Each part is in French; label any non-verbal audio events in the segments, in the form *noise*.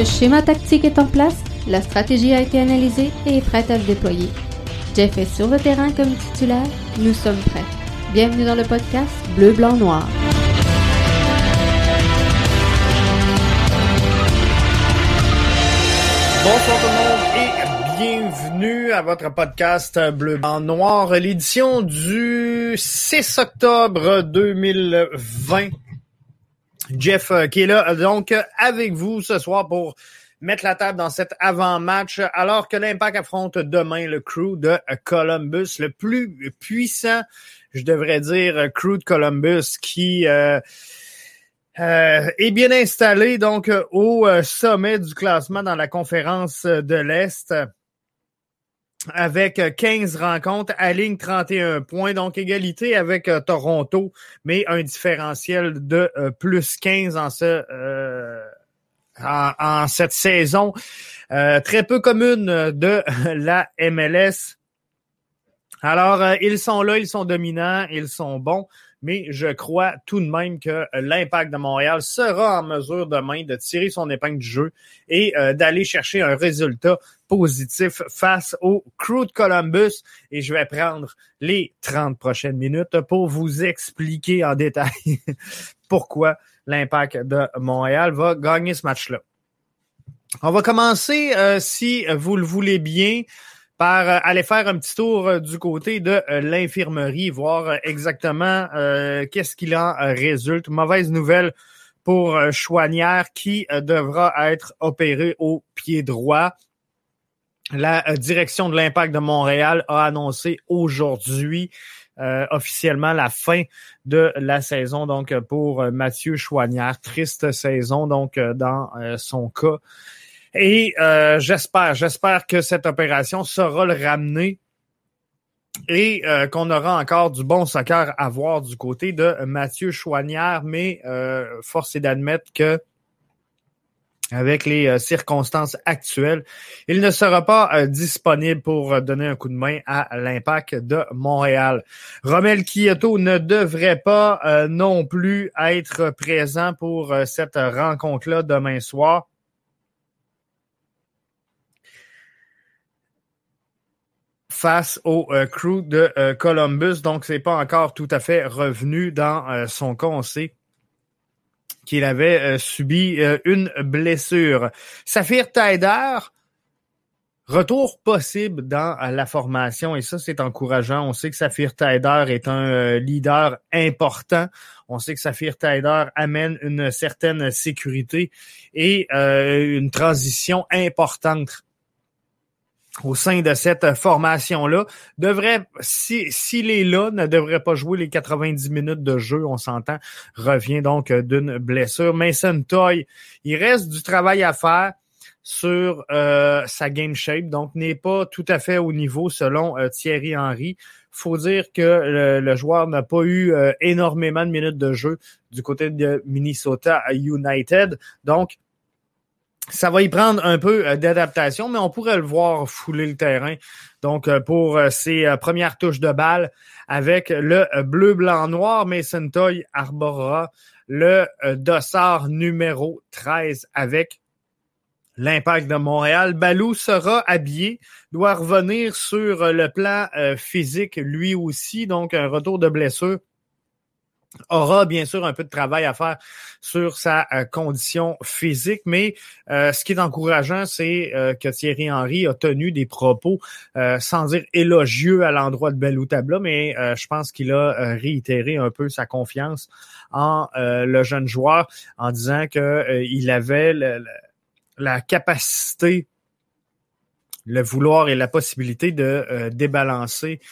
Le schéma tactique est en place, la stratégie a été analysée et est prête à se déployer. Jeff est sur le terrain comme titulaire, nous sommes prêts. Bienvenue dans le podcast Bleu, Blanc, Noir. Bonsoir tout le monde et bienvenue à votre podcast Bleu Blanc Noir, l'édition du 6 octobre 2020. Jeff euh, qui est là donc avec vous ce soir pour mettre la table dans cet avant-match alors que l'Impact affronte demain le crew de Columbus, le plus puissant, je devrais dire, crew de Columbus qui euh, euh, est bien installé donc au sommet du classement dans la conférence de l'Est avec 15 rencontres, à ligne 31 points, donc égalité avec euh, Toronto, mais un différentiel de euh, plus 15 en ce euh, en, cette saison. Très peu commune de *laughs* la MLS. Alors, ils sont là, ils sont dominants, ils sont bons mais je crois tout de même que l'impact de Montréal sera en mesure demain de tirer son épingle du jeu et euh, d'aller chercher un résultat positif face au Crew de Columbus. Et je vais prendre les 30 prochaines minutes pour vous expliquer en *laughs* détail pourquoi l'impact de Montréal va gagner ce match-là. On va commencer, euh, si vous le voulez bien, par euh, aller faire un petit tour euh, du côté de euh, l'infirmerie, voir exactement qu'est-ce qu'il en résulte. Mauvaise nouvelle pour Chouanière qui devra être opéré au pied droit. La direction de l'impact de Montréal a annoncé aujourd'hui officiellement la fin de la saison donc pour Mathieu Chouanière. Triste saison donc dans son cas. Et euh, j'espère, j'espère que cette opération sera le ramener et euh, qu'on aura encore du bon soccer à voir du côté de Mathieu Chouanière, mais euh, force est d'admettre que avec les circonstances actuelles, il ne sera pas disponible pour donner un coup de main à l'impact de Montréal. Romel Kyoto ne devrait pas non plus être présent pour cette rencontre-là demain soir. Face au euh, crew de euh, Columbus. Donc, c'est pas encore tout à fait revenu dans euh, son sait qu'il avait subi une blessure. Saphir Taider, retour possible dans la formation et ça, c'est encourageant. On sait que Saphir Taider est un leader important. On sait que Saphir Taider amène une certaine sécurité et une transition importante au sein de cette formation-là, devrait, s'il est là, ne devrait pas jouer les 90 minutes de jeu, on s'entend, revient donc d'une blessure. Mason Toy, il reste du travail à faire sur euh, sa game shape, donc n'est pas tout à fait au niveau selon euh, Thierry Henry. Faut dire que le, joueur n'a pas eu euh, énormément de minutes de jeu du côté de Minnesota United, donc ça va y prendre un peu euh, d'adaptation, mais on pourrait le voir fouler le terrain. Donc, euh, pour euh, ses premières touches de balle avec le bleu, blanc, noir, Mason Toy arborera le dossard numéro 13 avec l'impact de Montréal. Balou sera habillé, doit revenir sur le plan physique lui aussi, donc un retour de blessure aura bien sûr un peu de travail à faire sur sa euh, condition physique, mais euh, ce qui est encourageant, c'est euh, que Thierry Henry a tenu des propos sans dire élogieux à l'endroit de Belou Tabla, mais je pense qu'il a réitéré un peu sa confiance en le jeune joueur en disant que il avait la capacité, le vouloir et la possibilité de débalancer euh,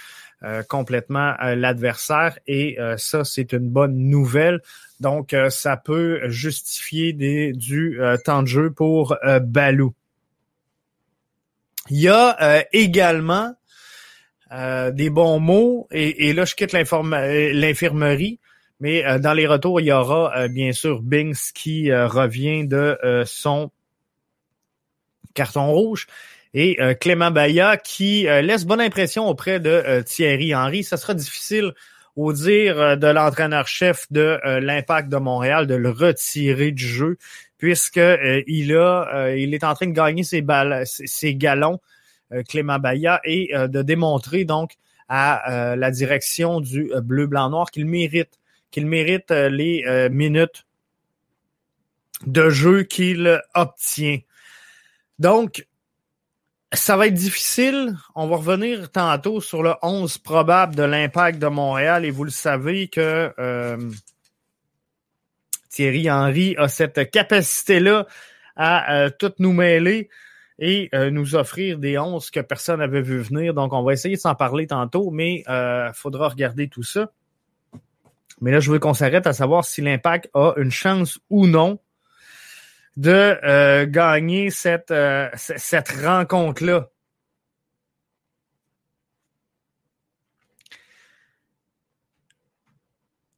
complètement euh, l'adversaire et euh, ça, c'est une bonne nouvelle. Donc, ça peut justifier des, du temps de jeu pour Balou. Il y a également des bons mots et, et là, je quitte l'infirmerie. Mais dans les retours, il y aura bien sûr Bings qui revient de son carton rouge et euh, Clément Baya qui euh, laisse bonne impression auprès de euh, Thierry Henry. Ça sera difficile au dire de l'entraîneur-chef de l'Impact de Montréal de le retirer du jeu puisque il a il est en train de gagner ses, balles, ses, galons Clément Baya et de démontrer donc à la direction du bleu blanc noir qu'il mérite qu'il mérite les minutes de jeu qu'il obtient. Donc, ça va être difficile. On va revenir tantôt sur le 11 probable de l'impact de Montréal et vous le savez que euh, Thierry Henry a cette capacité-là à euh, tout nous mêler et euh, nous offrir des 11 que personne n'avait vu venir. Donc, on va essayer de s'en parler tantôt, mais il faudra regarder tout ça. Mais là, je veux qu'on s'arrête à savoir si l'impact a une chance ou non de euh, gagner cette, euh, cette rencontre-là.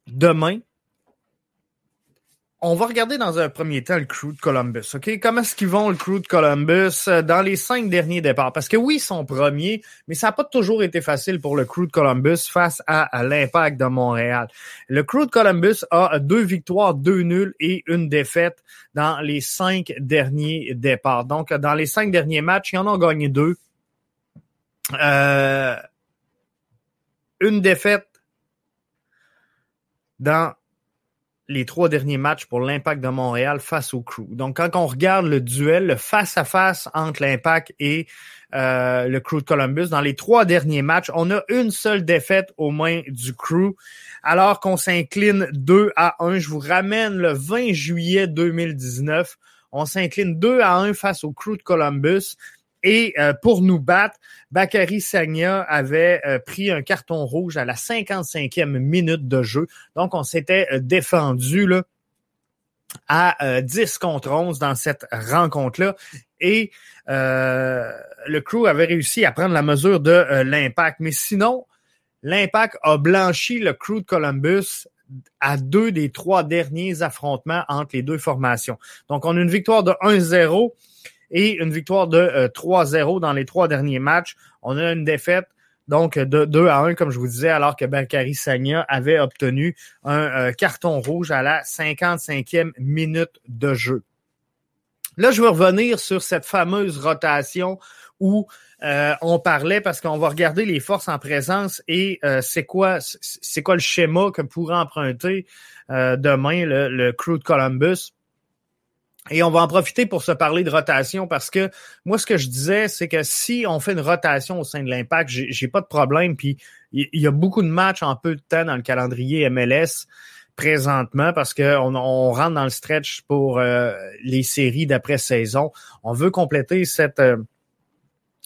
Demain, on va regarder dans un premier temps le crew de Columbus. OK? Comment est-ce qu'ils vont le crew de Columbus euh, dans les cinq derniers départs? Parce que oui, ils sont premiers, mais ça n'a pas toujours été facile pour le crew de Columbus face à, l'impact de Montréal. Le crew de Columbus a deux victoires, deux nuls et une défaite dans les cinq derniers départs. Donc, dans les cinq derniers matchs, ils en ont gagné deux. Euh, une défaite dans les trois derniers matchs pour l'Impact de Montréal face au Crew. Donc, quand on regarde le duel, le face-à-face entre l'Impact et euh, le Crew de Columbus, dans les trois derniers matchs, on a une seule défaite au moins du Crew, alors qu'on s'incline 2 à 1. Je vous ramène le 20 juillet 2019. On s'incline 2 à 1 face au Crew de Columbus. Et euh, pour nous battre, Bakary Sagna avait euh, pris un carton rouge à la 55e minute de jeu. Donc, on s'était euh, défendu là, à 10 contre 11 dans cette rencontre-là. Et le crew avait réussi à prendre la mesure de l'impact. Mais sinon, l'impact a blanchi le crew de Columbus à deux des trois derniers affrontements entre les deux formations. Donc, on a une victoire de 1-0 et une victoire de 3-0 euh, dans les trois derniers matchs. On a une défaite donc de 2 à 1, comme je vous disais, alors que Bakary Sagna avait obtenu un euh, carton rouge à la 55e minute de jeu. Là, je veux revenir sur cette fameuse rotation où euh, on parlait parce qu'on va regarder les forces en présence et c'est quoi c'est quoi le schéma que pourrait emprunter demain le, le crew de Columbus. Et on va en profiter pour se parler de rotation parce que moi, ce que je disais, c'est que si on fait une rotation au sein de l'impact, j'ai pas de problème. Puis il y, a beaucoup de matchs en peu de temps dans le calendrier MLS présentement parce qu'on on rentre dans le stretch pour euh, les séries d'après-saison. On veut compléter cette, euh,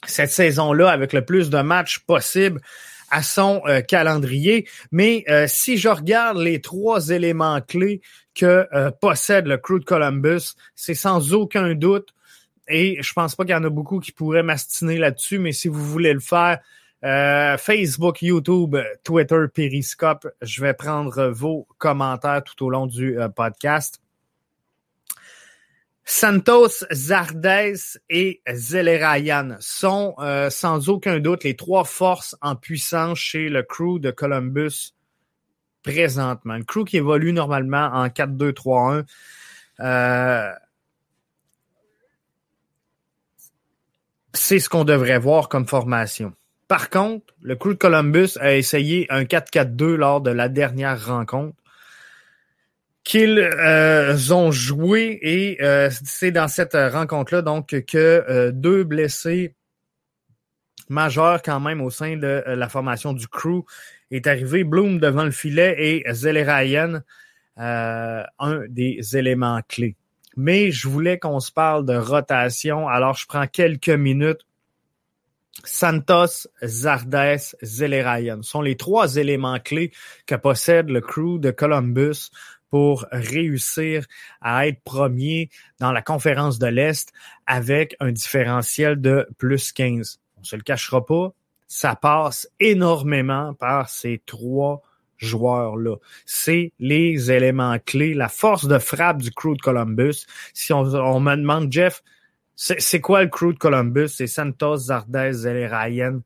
cette saison-là avec le plus de matchs possible à son euh, calendrier. Mais si je regarde les trois éléments clés que euh, possède le crew de Columbus. C'est sans aucun doute. Et je pense pas qu'il y en a beaucoup qui pourraient m'astiner là-dessus, mais si vous voulez le faire, euh, Facebook, YouTube, Twitter, Periscope, je vais prendre vos commentaires tout au long du euh, podcast. Santos, Zardes et Zelerayan sont sans aucun doute les trois forces en puissance chez le crew de Columbus présentement. Le crew qui évolue normalement en 4-2-3-1. Euh, c'est ce qu'on devrait voir comme formation. Par contre, le crew de Columbus a essayé un 4-4-2 lors de la dernière rencontre qu'ils euh, ont joué et euh, c'est dans cette rencontre-là donc que deux blessés majeurs quand même au sein de la formation du crew est arrivé. Bloom devant le filet et Ryan, euh, un des éléments clés. Mais je voulais qu'on se parle de rotation, alors je prends quelques minutes. Santos, Zardes, Ryan sont les trois éléments clés que possède le crew de Columbus pour réussir à être premier dans la conférence de l'Est avec un différentiel de plus 15. On se le cachera pas, ça passe énormément par ces trois joueurs-là. C'est les éléments clés, la force de frappe du crew de Columbus. Si on, me demande, Jeff, c'est quoi le crew de Columbus? C'est Santos, Zardes, et Ryan.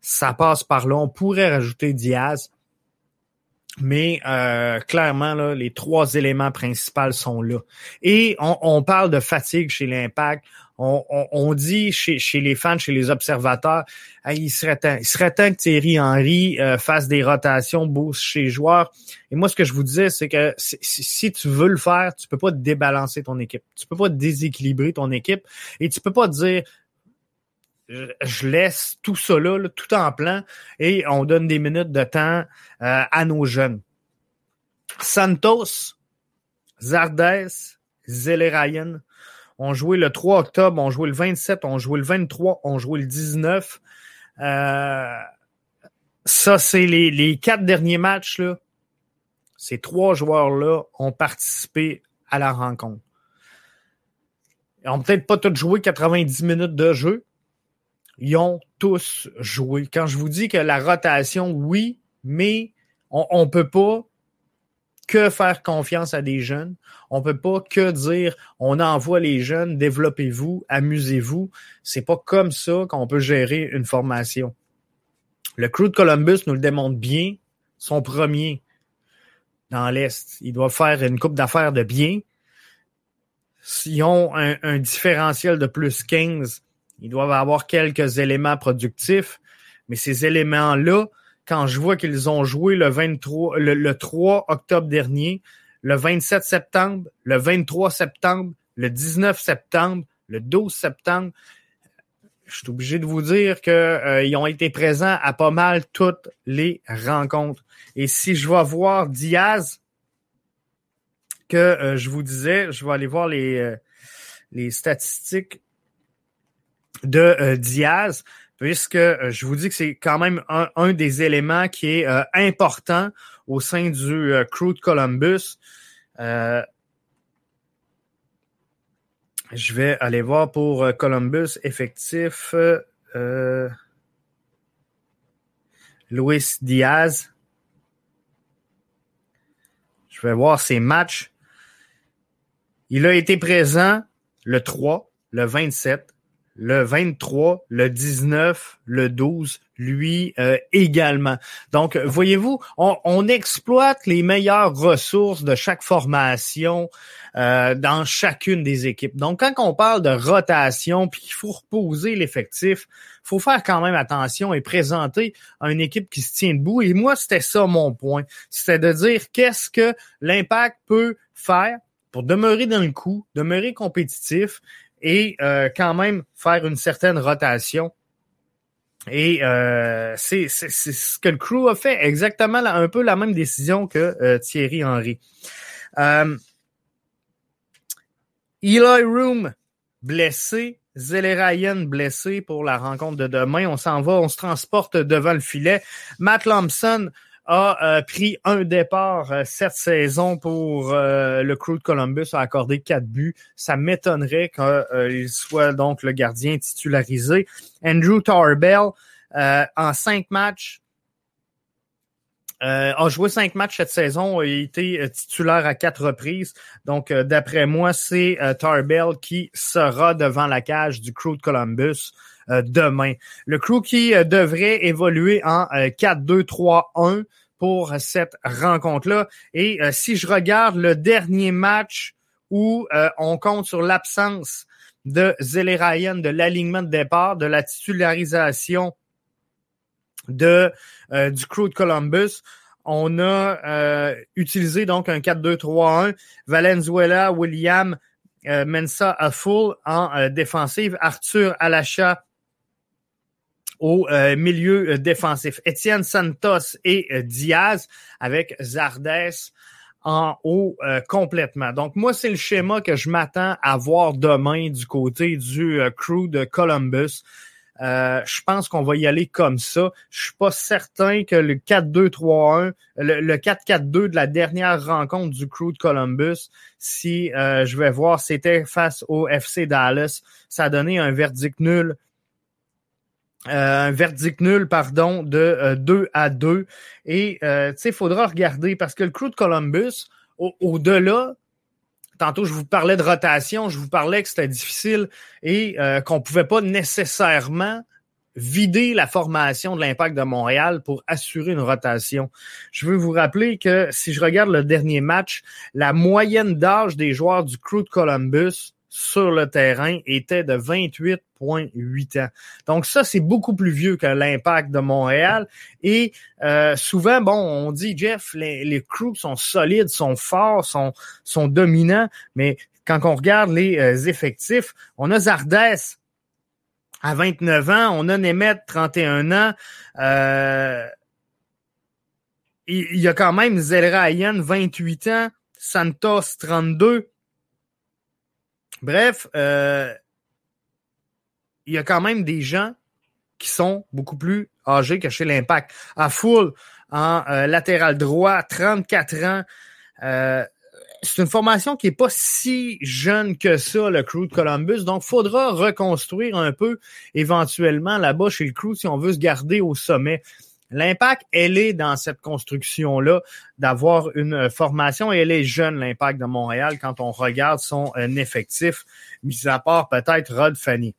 Ça passe par là. On pourrait rajouter Diaz. Mais euh, clairement, là, les trois éléments principaux sont là. Et on, on parle de fatigue chez l'Impact. On, on, on, dit chez, chez les fans, chez les observateurs, il serait temps, il serait temps que Thierry Henry euh, fasse des rotations, boost chez les joueurs. Et moi, ce que je vous disais, c'est que si, si, tu veux le faire, tu peux pas débalancer ton équipe. Tu peux pas déséquilibrer ton équipe et tu peux pas dire je laisse tout ça là, tout en plan, et on donne des minutes de temps euh, à nos jeunes. Santos, Zardes, Ryan ont joué le 3 octobre, ont joué le 27, ont joué le 23, ont joué le 19. Euh, ça, c'est les, les quatre derniers matchs. Là. Ces trois joueurs-là ont participé à la rencontre. Ils n'ont peut-être pas tous joué 90 minutes de jeu, ils ont tous joué. Quand je vous dis que la rotation, oui, mais on ne peut pas que faire confiance à des jeunes. On peut pas que dire on envoie les jeunes, développez-vous, amusez-vous. C'est pas comme ça qu'on peut gérer une formation. Le crew de Columbus nous le démontre bien, son premier dans l'Est. Il doit faire une coupe d'affaires de bien. S'ils ont un différentiel de plus 15, ils doivent avoir quelques éléments productifs, mais ces éléments-là, quand je vois qu'ils ont joué le 23, le, 3 octobre dernier, le 27 septembre, le 23 septembre, le 19 septembre, le 12 septembre, je suis obligé de vous dire qu'ils euh, ont été présents à pas mal toutes les rencontres. Et si je vais voir Diaz, que euh, je vous disais, je vais aller voir les, euh, les statistiques de euh, Diaz, puisque euh, je vous dis que c'est quand même un, des éléments qui est euh, important au sein du crew de Columbus. je vais aller voir pour Columbus effectif. Luis Diaz. Je vais voir ses matchs. Il a été présent le 3, le 27, le 23, le 19, le 12, lui euh, également. Donc, voyez-vous, on, exploite les meilleures ressources de chaque formation euh, dans chacune des équipes. Donc, quand on parle de rotation, puis qu'il faut reposer l'effectif, faut faire quand même attention et présenter une équipe qui se tient debout. Et moi, c'était ça mon point. C'était de dire qu'est-ce que l'impact peut faire pour demeurer dans le coup, demeurer compétitif et euh, quand même faire une certaine rotation. Et euh, c'est ce que le crew a fait, exactement un peu la même décision que euh, Thierry Henry. Eli Room blessé, Zelle Ryan blessé pour la rencontre de demain. On s'en va, on se transporte devant le filet. Matt Thompson a euh, pris un départ euh, cette saison pour euh, le crew de Columbus, a accordé quatre buts. Ça m'étonnerait qu'il soit donc le gardien titularisé. Andrew Tarbell, en cinq matchs, a joué cinq matchs cette saison, a été titulaire à quatre reprises. Donc, d'après moi, c'est Tarbell qui sera devant la cage du crew de Columbus euh, demain. Le crew qui euh, devrait évoluer en 4-2-3-1 euh, pour cette rencontre-là. Et si je regarde le dernier match où on compte sur l'absence de Zele Ryan, de l'alignement de départ, de la titularisation de du crew de Columbus, on a utilisé donc un 4-2-3-1. Valenzuela, William, Mensa à full en défensive, Arthur Alacha au euh, milieu euh, défensif. Étienne Santos et euh, Diaz avec Zardes en haut complètement. Donc moi, c'est le schéma que je m'attends à voir demain du côté du crew de Columbus. je pense qu'on va y aller comme ça. Je suis pas certain que le 4-2-3-1, le, 4-4-2 de la dernière rencontre du crew de Columbus, si je vais voir, c'était face au FC Dallas, ça a donné un verdict nul euh, un verdict nul, pardon, de 2 euh, à 2. Et, euh, il faudra regarder parce que le crew de Columbus, au-delà, tantôt je vous parlais de rotation, je vous parlais que c'était difficile et qu'on pouvait pas nécessairement vider la formation de l'impact de Montréal pour assurer une rotation. Je veux vous rappeler que si je regarde le dernier match, la moyenne d'âge des joueurs du Crew de Columbus sur le terrain était de 28,8 ans. Donc ça, c'est beaucoup plus vieux que l'impact de Montréal. Et euh, souvent, bon, on dit, Jeff, les, les crews sont solides, sont forts, sont, sont dominants, mais quand on regarde les euh, effectifs, on a Zardes à 29 ans, on a Nemeth, 31 ans. Euh, il, y a quand même Zelrayan, 28 ans, Santos, 32. Bref, euh, il y a quand même des gens qui sont beaucoup plus âgés que chez l'Impact. À full, en euh, latéral droit, 34 ans. Euh, c'est une formation qui est pas si jeune que ça, le crew de Columbus. Donc, faudra reconstruire un peu éventuellement là-bas chez le crew si on veut se garder au sommet. L'impact, elle est dans cette construction-là d'avoir une formation et elle est jeune, l'impact de Montréal, quand on regarde son euh, effectif, mis à part peut-être Rod Fanny.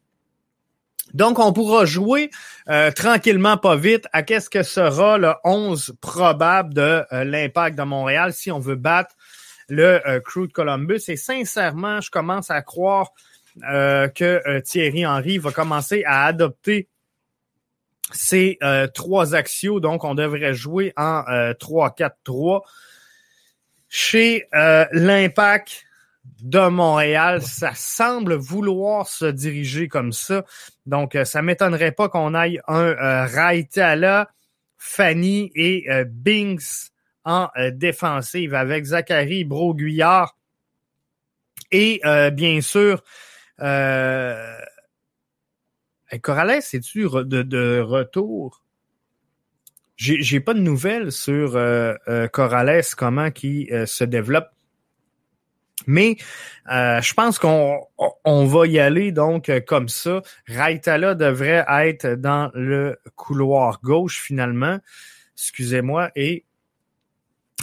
Donc, on pourra jouer euh, tranquillement, pas vite, à qu'est-ce que sera le 11 probable de euh, l'impact de Montréal si on veut battre le crew de Columbus. Et sincèrement, je commence à croire que Thierry Henry va commencer à adopter c'est euh, trois axios, donc on devrait jouer en 3-4-3. Euh, Chez euh, l'Impact de Montréal, ça semble vouloir se diriger comme ça. Donc, ça m'étonnerait pas qu'on aille un Raitala, Fanny et Binks en défensive avec Zachary Broguillard. Et bien sûr, Corrales, es-tu de, de, retour? J'ai pas de nouvelles sur euh, euh, Corrales, comment qui euh, se développe. Mais je pense qu'on on va y aller donc comme ça. Raitala devrait être dans le couloir gauche finalement. Excusez-moi. Et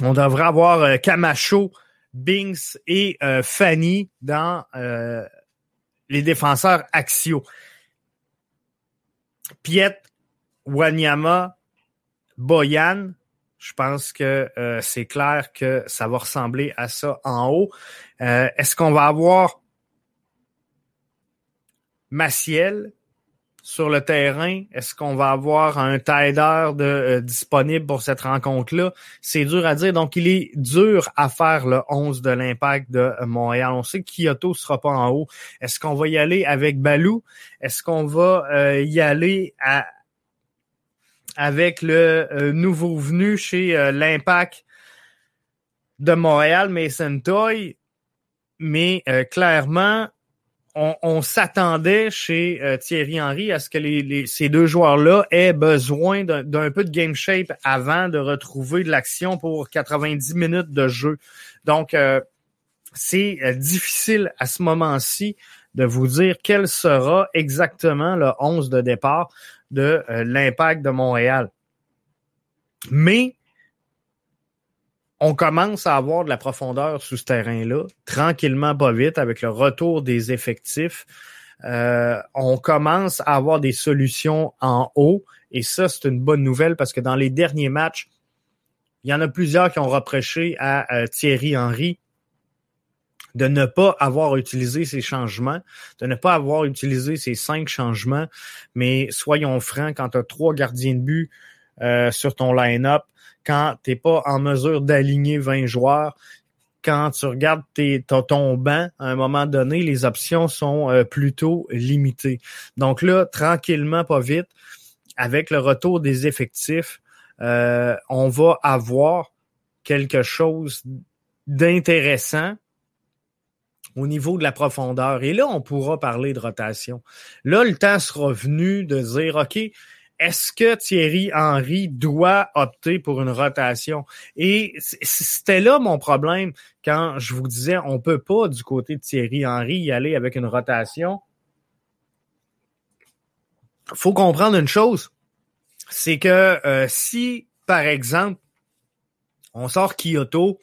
on devrait avoir Camacho, Binks et Fanny dans les défenseurs axiaux. Piet, Wanyama, Boyan, je pense que euh, c'est clair que ça va ressembler à ça en haut. Euh, est-ce qu'on va avoir Maciel sur le terrain? Est-ce qu'on va avoir un tider de, euh, disponible pour cette rencontre-là? C'est dur à dire. Donc, il est dur à faire le 11 de l'impact de Montréal. On sait que Kyoto sera pas en haut. Est-ce qu'on va y aller avec Balou? Est-ce qu'on va euh, y aller avec le euh, nouveau venu chez l'impact de Montréal, Mason Toy? Mais clairement, on, s'attendait chez euh, Thierry Henry à ce que ces deux joueurs-là aient besoin d'un peu de game shape avant de retrouver de l'action pour 90 minutes de jeu. Donc, euh, c'est euh, difficile à ce moment-ci de vous dire quel sera exactement le 11 de départ de l'impact de Montréal. Mais on commence à avoir de la profondeur sous ce terrain-là, tranquillement, pas vite, avec le retour des effectifs. Euh, on commence à avoir des solutions en haut. Et ça, c'est une bonne nouvelle parce que dans les derniers matchs, il y en a plusieurs qui ont reproché à euh, Thierry Henry de ne pas avoir utilisé ces changements, de ne pas avoir utilisé ces cinq changements. Mais soyons francs, quand tu as trois gardiens de but euh, sur ton line-up, quand tu n'es pas en mesure d'aligner 20 joueurs, quand tu regardes tes, ton banc, à un moment donné, les options sont euh, plutôt limitées. Donc là, tranquillement, pas vite, avec le retour des effectifs, euh, on va avoir quelque chose d'intéressant au niveau de la profondeur. Et là, on pourra parler de rotation. Là, le temps sera venu de dire, OK, est-ce que Thierry Henry doit opter pour une rotation? Et c'était là mon problème quand je vous disais on peut pas du côté de Thierry Henry y aller avec une rotation. Faut comprendre une chose, c'est que euh, si par exemple on sort Kyoto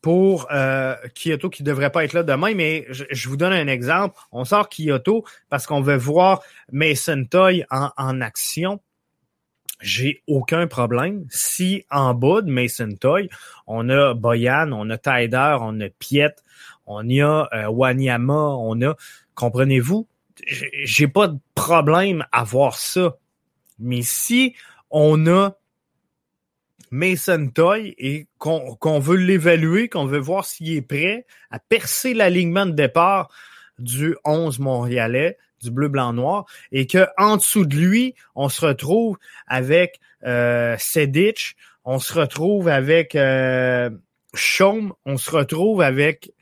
pour euh, Kyoto qui devrait pas être là demain, mais je, vous donne un exemple. On sort Kyoto parce qu'on veut voir Mason Toy en, action. J'ai aucun problème. Si en bas de Mason Toy, on a Boyan, on a Tyder, on a Piet, on y a euh, Wanyama, on a, comprenez-vous, j'ai pas de problème à voir ça. Mais si on a Mason Toy et qu'on veut l'évaluer, qu'on veut voir s'il est prêt à percer l'alignement de départ du 11 montréalais, du bleu, blanc, noir, et que en dessous de lui, on se retrouve avec euh, on se retrouve avec euh, on se retrouve avec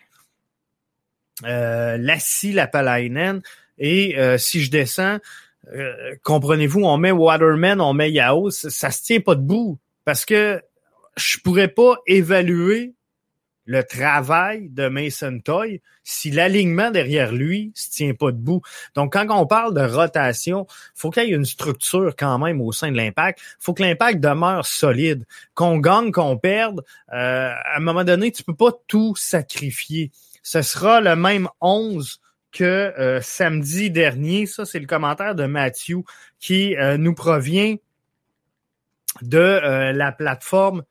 euh, Lassie Lapalainen, et euh, si je descends, euh, comprenez-vous, on met Waterman, on met Yao, ça, ça se tient pas debout parce que je pourrais pas évaluer le travail de Mason Toy si l'alignement derrière lui se tient pas debout. Donc, quand on parle de rotation, faut qu'il y ait une structure quand même au sein de l'impact. faut que l'impact demeure solide. Qu'on gagne, qu'on perde, euh, à un moment donné, tu peux pas tout sacrifier. Ce sera le même 11 que euh, samedi dernier. Ça, c'est le commentaire de Matthew qui euh, nous provient de euh, la plateforme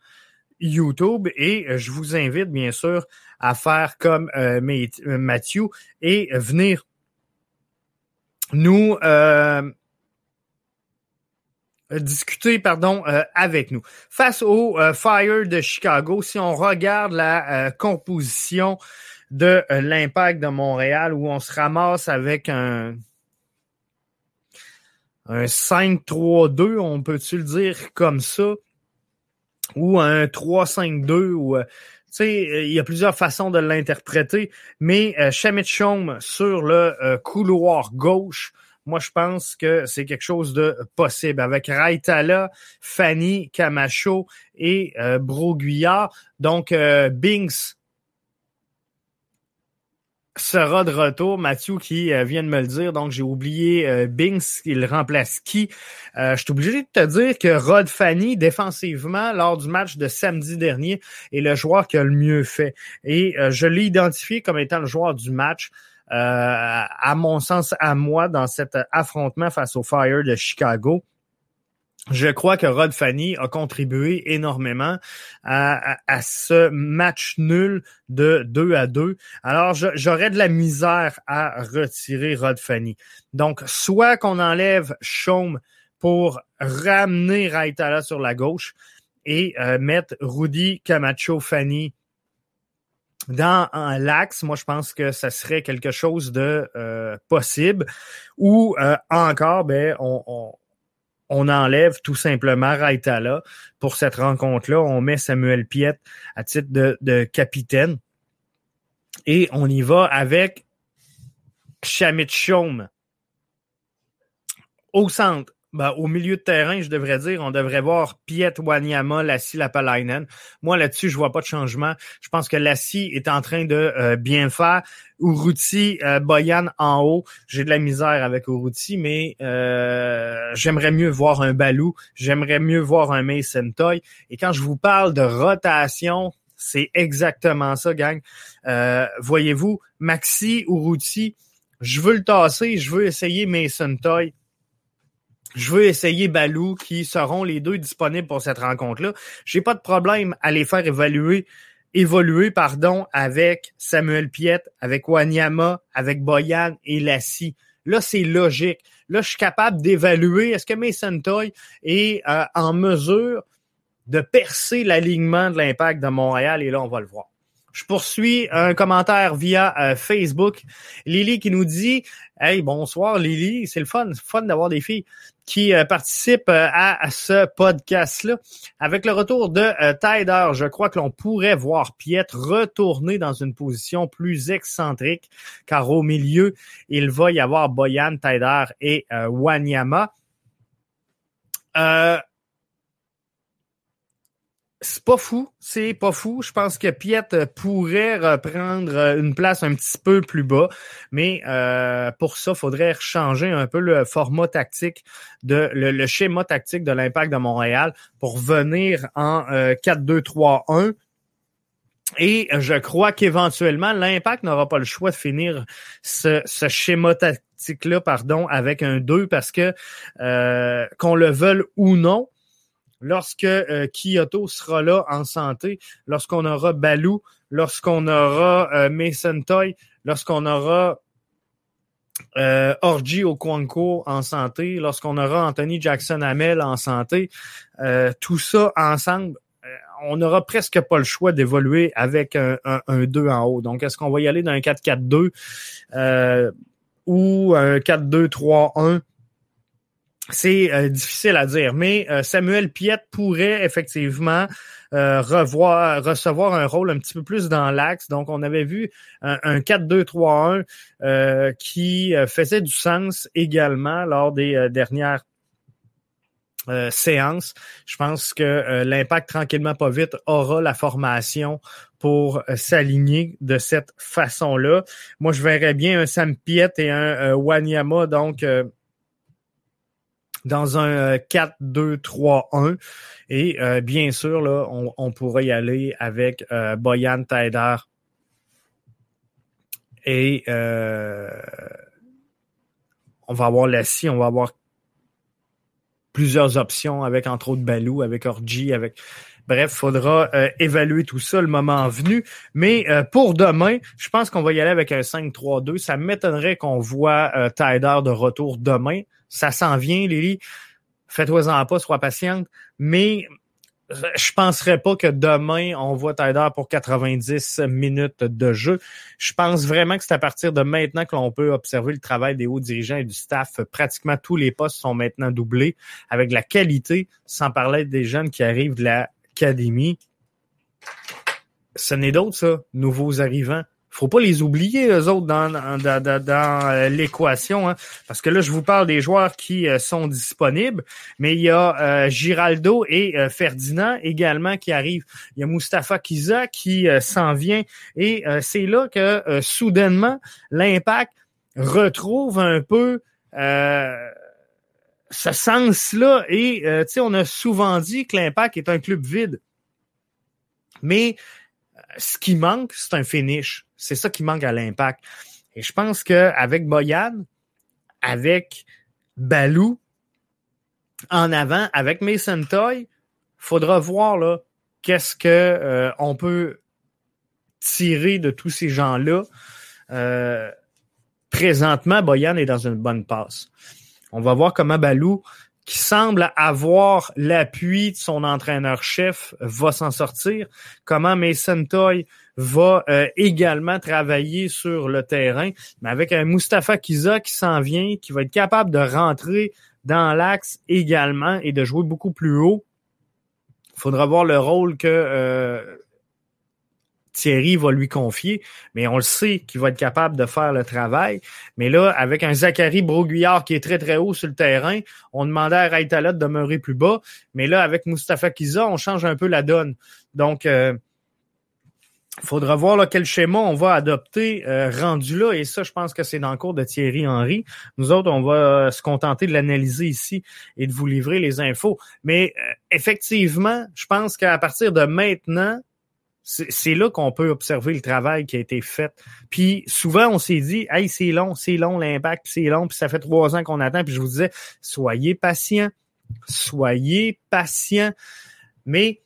YouTube et euh, je vous invite bien sûr à faire comme euh, Mathieu et venir nous discuter pardon avec nous. Face au Fire de Chicago, si on regarde la composition de l'impact de Montréal où on se ramasse avec un un 5-3-2, on peut-tu le dire comme ça, ou un 3-5-2, ou euh, sais, il y a plusieurs façons de l'interpréter, mais euh, Shamit sur le euh, couloir gauche, moi je pense que c'est quelque chose de possible avec Raitala, Fanny, Camacho et euh. Donc Binks sera de retour. Mathieu qui euh, vient de me le dire, donc j'ai oublié euh, Binks, il remplace qui? Euh, je suis obligé de te dire que Rod Fanny, défensivement, lors du match de samedi dernier, est le joueur qui a le mieux fait. Et je l'ai identifié comme étant le joueur du match. à mon sens, à moi, dans cet affrontement face au Fire de Chicago. Je crois que Rod Fanny a contribué énormément à, ce match nul de 2 à 2. Alors, j'aurais de la misère à retirer Rod Fanny. Donc, soit qu'on enlève Chaume pour ramener Raitala sur la gauche et euh, mettre Rudy Camacho Fanny dans l'axe, moi je pense que ça serait quelque chose de euh, possible. Ou euh, encore, ben, on, on enlève tout simplement Raitala pour cette rencontre-là. On met Samuel Piet à titre de, capitaine. Et on y va avec Shamit Chaume au centre. Ben, au milieu de terrain, je devrais dire, on devrait voir Piet Wanyama, Lassie Lapalainen. Moi, là-dessus, je vois pas de changement. Je pense que Lassie est en train de euh, bien faire. Uruti, euh, Boyan en haut. J'ai de la misère avec Uruti, mais euh, j'aimerais mieux voir un Balou. J'aimerais mieux voir un Mason Toy. Et quand je vous parle de rotation, c'est exactement ça, gang. Voyez-vous, Maxi, Uruti, je veux le tasser, je veux essayer Mason Toy je veux essayer Balou, qui seront les deux disponibles pour cette rencontre-là. J'ai pas de problème à les faire évaluer, évoluer, pardon, avec Samuel Piet, avec Wanyama, avec Boyan et Lassie. Là, c'est logique. Là, je suis capable d'évaluer est-ce que Mason Toy est euh, en mesure de percer l'alignement de l'impact de Montréal et là, on va le voir. Je poursuis un commentaire via euh, Facebook. Lily qui nous dit Hey, bonsoir Lily, c'est le fun, fun d'avoir des filles qui euh, participent euh, à, ce podcast-là. Avec le retour de Tyder, je crois que l'on pourrait voir Piet retourner dans une position plus excentrique, car au milieu, il va y avoir Boyan, Tyder et Wanyama. Euh, c'est pas fou, c'est pas fou. Je pense que Piet pourrait reprendre une place un petit peu plus bas, mais euh, pour ça, il faudrait changer un peu le format tactique de le, schéma tactique de l'Impact de Montréal pour venir en 4-2-3-1. Euh, Et je crois qu'éventuellement, l'impact n'aura pas le choix de finir ce, ce schéma tactique-là, pardon, avec un 2 parce que euh, qu'on le veuille ou non, lorsque euh, Kyoto sera là en santé, lorsqu'on aura Balou, lorsqu'on aura euh, Mason Toy, lorsqu'on aura euh, Orji Okwanko en santé, lorsqu'on aura Anthony Jackson Hamel en santé, euh, tout ça ensemble, euh, on n'aura presque pas le choix d'évoluer avec un, un, 2 en haut. Donc, est-ce qu'on va y aller d'un 4-4-2 euh, ou un 4-2-3-1? C'est euh, difficile à dire, mais euh, Samuel Piette pourrait effectivement euh, revoir, recevoir un rôle un petit peu plus dans l'axe. Donc, on avait vu un, un 4-2-3-1 qui faisait du sens également lors des dernières séances. Je pense que l'impact tranquillement pas vite aura la formation pour s'aligner de cette façon-là. Moi, je verrais bien un Sam Piette et un Wanyama, donc dans un 4-2-3-1. Euh, Et euh, bien sûr, là, on, pourrait y aller avec euh, Boyan Taider. Et euh, on va avoir Lassie, on va avoir plusieurs options avec entre autres Balou, avec Orji, avec Bref, faudra euh, évaluer tout ça le moment venu. Mais euh, pour demain, je pense qu'on va y aller avec un 5-3-2. Ça m'étonnerait qu'on voit euh, de retour demain. Ça s'en vient, Lily. Fais-toi-en pas, sois patiente. Mais euh, je penserais pas que demain, on voit Tyder pour 90 minutes de jeu. Je pense vraiment que c'est à partir de maintenant que l'on peut observer le travail des hauts dirigeants et du staff. Pratiquement tous les postes sont maintenant doublés avec la qualité, sans parler des jeunes qui arrivent de la Académie. Ce n'est d'autres, ça, nouveaux arrivants. Faut pas les oublier, eux autres, dans, euh, l'équation, hein, parce que là, je vous parle des joueurs qui euh, sont disponibles, mais il y a euh, Giraldo et Ferdinand également qui arrivent. Il y a Mustapha Kiza qui s'en vient, et c'est là que soudainement, l'impact retrouve un peu ce sens-là. Et euh, tu sais, on a souvent dit que l'Impact est un club vide. Mais euh, ce qui manque, c'est un finish. C'est ça qui manque à l'Impact. Et je pense qu'avec Boyan, avec Balou, en avant, avec Mason Toy, faudra voir là qu'est-ce que euh, on peut tirer de tous ces gens-là. Euh, présentement, Boyan est dans une bonne passe. On va voir comment Balou, qui semble avoir l'appui de son entraîneur-chef, va s'en sortir. Comment Mason Toy va euh, également travailler sur le terrain, mais avec un Mustapha Kiza qui s'en vient, qui va être capable de rentrer dans l'axe également et de jouer beaucoup plus haut. Il faudra voir le rôle que euh, Thierry va lui confier, mais on le sait qu'il va être capable de faire le travail. Mais là, avec un Zachary Broguillard qui est très, très haut sur le terrain, on demandait à Raitala de demeurer plus bas. Mais là, avec Mustafa Kiza, on change un peu la donne. Donc, il euh, faudra voir là, quel schéma on va adopter euh, rendu là. Et ça, je pense que c'est dans le cours de Thierry Henry. Nous autres, on va euh, se contenter de l'analyser ici et de vous livrer les infos. Mais effectivement, je pense qu'à partir de maintenant, c'est là qu'on peut observer le travail qui a été fait. Puis souvent, on s'est dit, hey, c'est long, c'est long l'impact, c'est long, puis ça fait trois ans qu'on attend. Puis je vous disais, soyez patient, soyez patient. Mais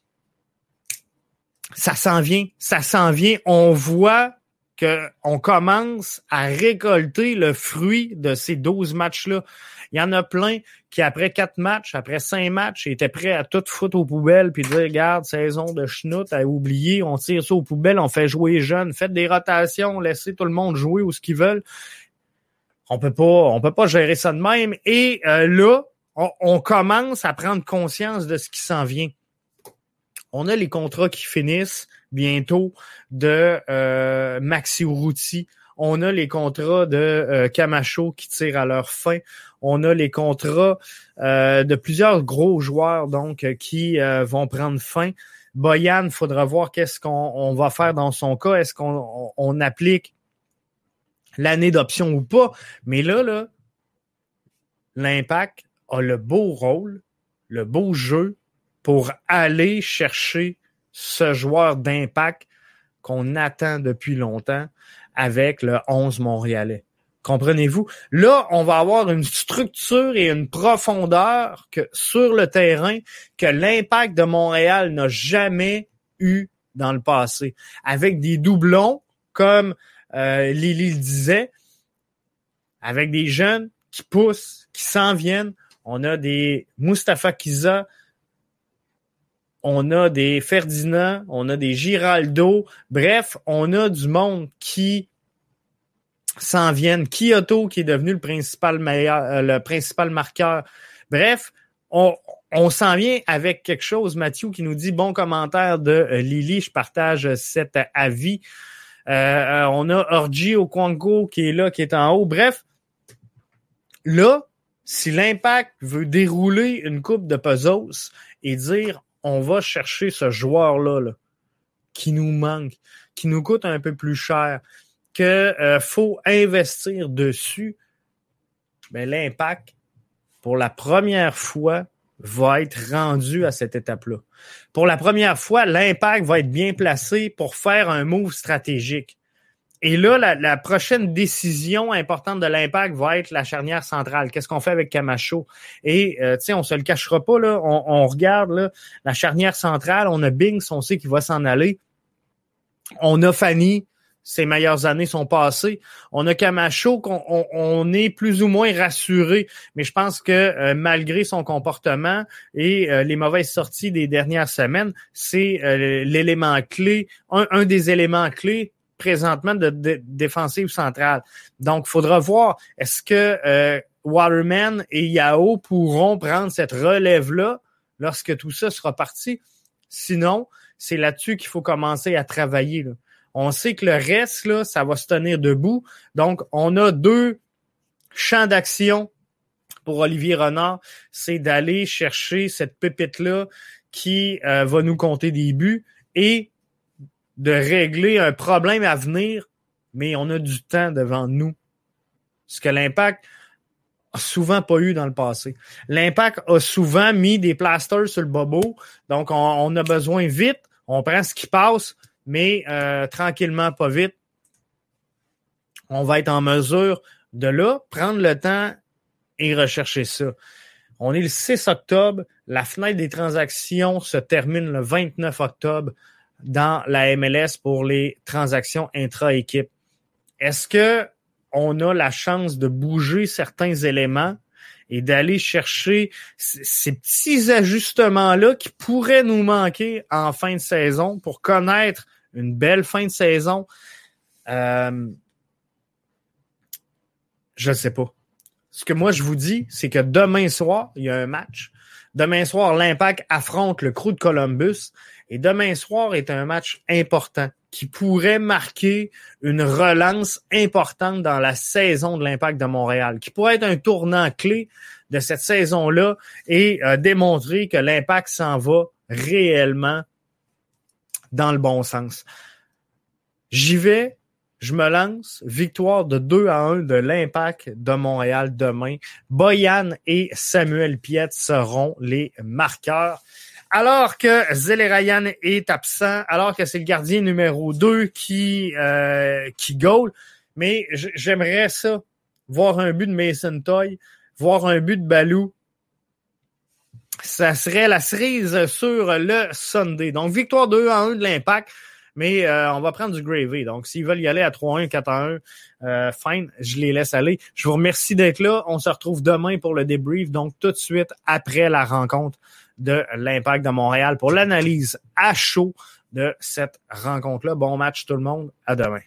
ça s'en vient, ça s'en vient. On voit qu'on commence à récolter le fruit de ces 12 matchs-là. Il y en a plein qui, après quatre matchs, après cinq matchs, étaient prêts à tout foutre aux poubelles puis dire, regarde, saison de schnout à oublier, on tire ça aux poubelles, on fait jouer jeunes, faites des rotations, laissez tout le monde jouer où ce qu'ils veulent. On peut pas, on peut pas gérer ça de même. Et euh, là, on commence à prendre conscience de ce qui s'en vient. On a les contrats qui finissent bientôt de euh, Maxi. On a les contrats de euh, Camacho qui tirent à leur fin. On a les contrats euh, de plusieurs gros joueurs donc qui euh, vont prendre fin. Boyan, faudra voir qu'est-ce qu'on va faire dans son cas. Est-ce qu'on on applique l'année d'option ou pas? Mais là, là, l'impact a le beau rôle, le beau jeu pour aller chercher ce joueur d'impact qu'on attend depuis longtemps avec le 11 montréalais. Comprenez-vous? Là, on va avoir une structure et une profondeur sur le terrain que l'impact de Montréal n'a jamais eu dans le passé. Avec des doublons, comme euh, Lily le disait, avec des jeunes qui poussent, qui s'en viennent. On a des Mustafa Kiza, on a des Ferdinand, on a des Giraldo. Bref, on a du monde qui s'en viennent. Kyoto, qui est devenu le principal euh, marqueur. Bref, on, s'en vient avec quelque chose. Mathieu qui nous dit bon commentaire de euh, Lily. Je partage cet avis. Euh, on a Orji Okwango qui est là, qui est en haut. Bref, là, si l'impact veut dérouler une coupe de puzzles et dire on va chercher ce joueur-là là, qui nous manque, qui nous coûte un peu plus cher, que euh, faut investir dessus, mais l'impact, pour la première fois, va être rendu à cette étape-là. Pour la première fois, l'impact va être bien placé pour faire un move stratégique. Et là, la, prochaine décision importante de l'impact va être la charnière centrale. Qu'est-ce qu'on fait avec Camacho? Et euh, tu sais, on se le cachera pas, là. On, on, regarde là, la charnière centrale, on a Binks, on sait qu'il va s'en aller. On a Fanny, ses meilleures années sont passées. On a Camacho qu'on on, est plus ou moins rassuré, mais je pense que euh, malgré son comportement et euh, les mauvaises sorties des dernières semaines, c'est euh, l'élément clé, un, des éléments clés présentement de, défensive centrale. Donc, il faudra voir est-ce que Waterman et Yao pourront prendre cette relève-là lorsque tout ça sera parti? Sinon, c'est là-dessus qu'il faut commencer à travailler. On sait que le reste, là, ça va se tenir debout. Donc, on a deux champs d'action pour Olivier Renard, c'est d'aller chercher cette pépite-là qui euh, va nous compter des buts et de régler un problème à venir, mais on a du temps devant nous. Ce que l'impact a souvent pas eu dans le passé. L'impact a souvent mis des plasters sur le bobo, donc on, a besoin vite, on prend ce qui passe, mais euh, tranquillement, pas vite, on va être en mesure de là prendre le temps et rechercher ça. On est le 6 octobre. La fenêtre des transactions se termine le 29 octobre dans la MLS pour les transactions intra-équipe. Est-ce que on a la chance de bouger certains éléments et d'aller chercher ces petits ajustements-là qui pourraient nous manquer en fin de saison pour connaître une belle fin de saison? Euh, je ne sais pas. Ce que moi je vous dis, c'est que demain soir, il y a un match. Demain soir, l'Impact affronte le Crew de Columbus. Et demain soir est un match important qui pourrait marquer une relance importante dans la saison de l'Impact de Montréal, qui pourrait être un tournant clé de cette saison-là et euh, démontrer que l'Impact s'en va réellement dans le bon sens. J'y vais, je me lance. Victoire de 2 à 1 de l'Impact de Montréal demain. Boyan et Samuel Piet seront les marqueurs. Alors que Ryan est absent, alors que c'est le gardien numéro 2 qui, euh, qui goal, mais j'aimerais ça, voir un but de Mason Toy, voir un but de Balou, ça serait la cerise sur le Sunday. Donc, victoire 2 à 1 de l'impact. Mais euh, on va prendre du gravy. Donc, s'ils veulent y aller à 3-1, 4-1, euh, fine, je les laisse aller. Je vous remercie d'être là. On se retrouve demain pour le débrief. Donc, tout de suite après la rencontre de l'Impact de Montréal pour l'analyse à chaud de cette rencontre-là. Bon match tout le monde. À demain.